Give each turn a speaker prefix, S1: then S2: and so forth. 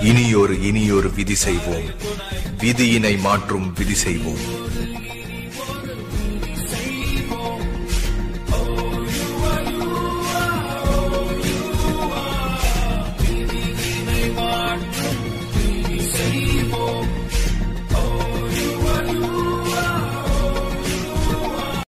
S1: இனியொரு இனியொரு விதி செய்வோம். விதியினை மாற்றும் விதி செய்வோம்.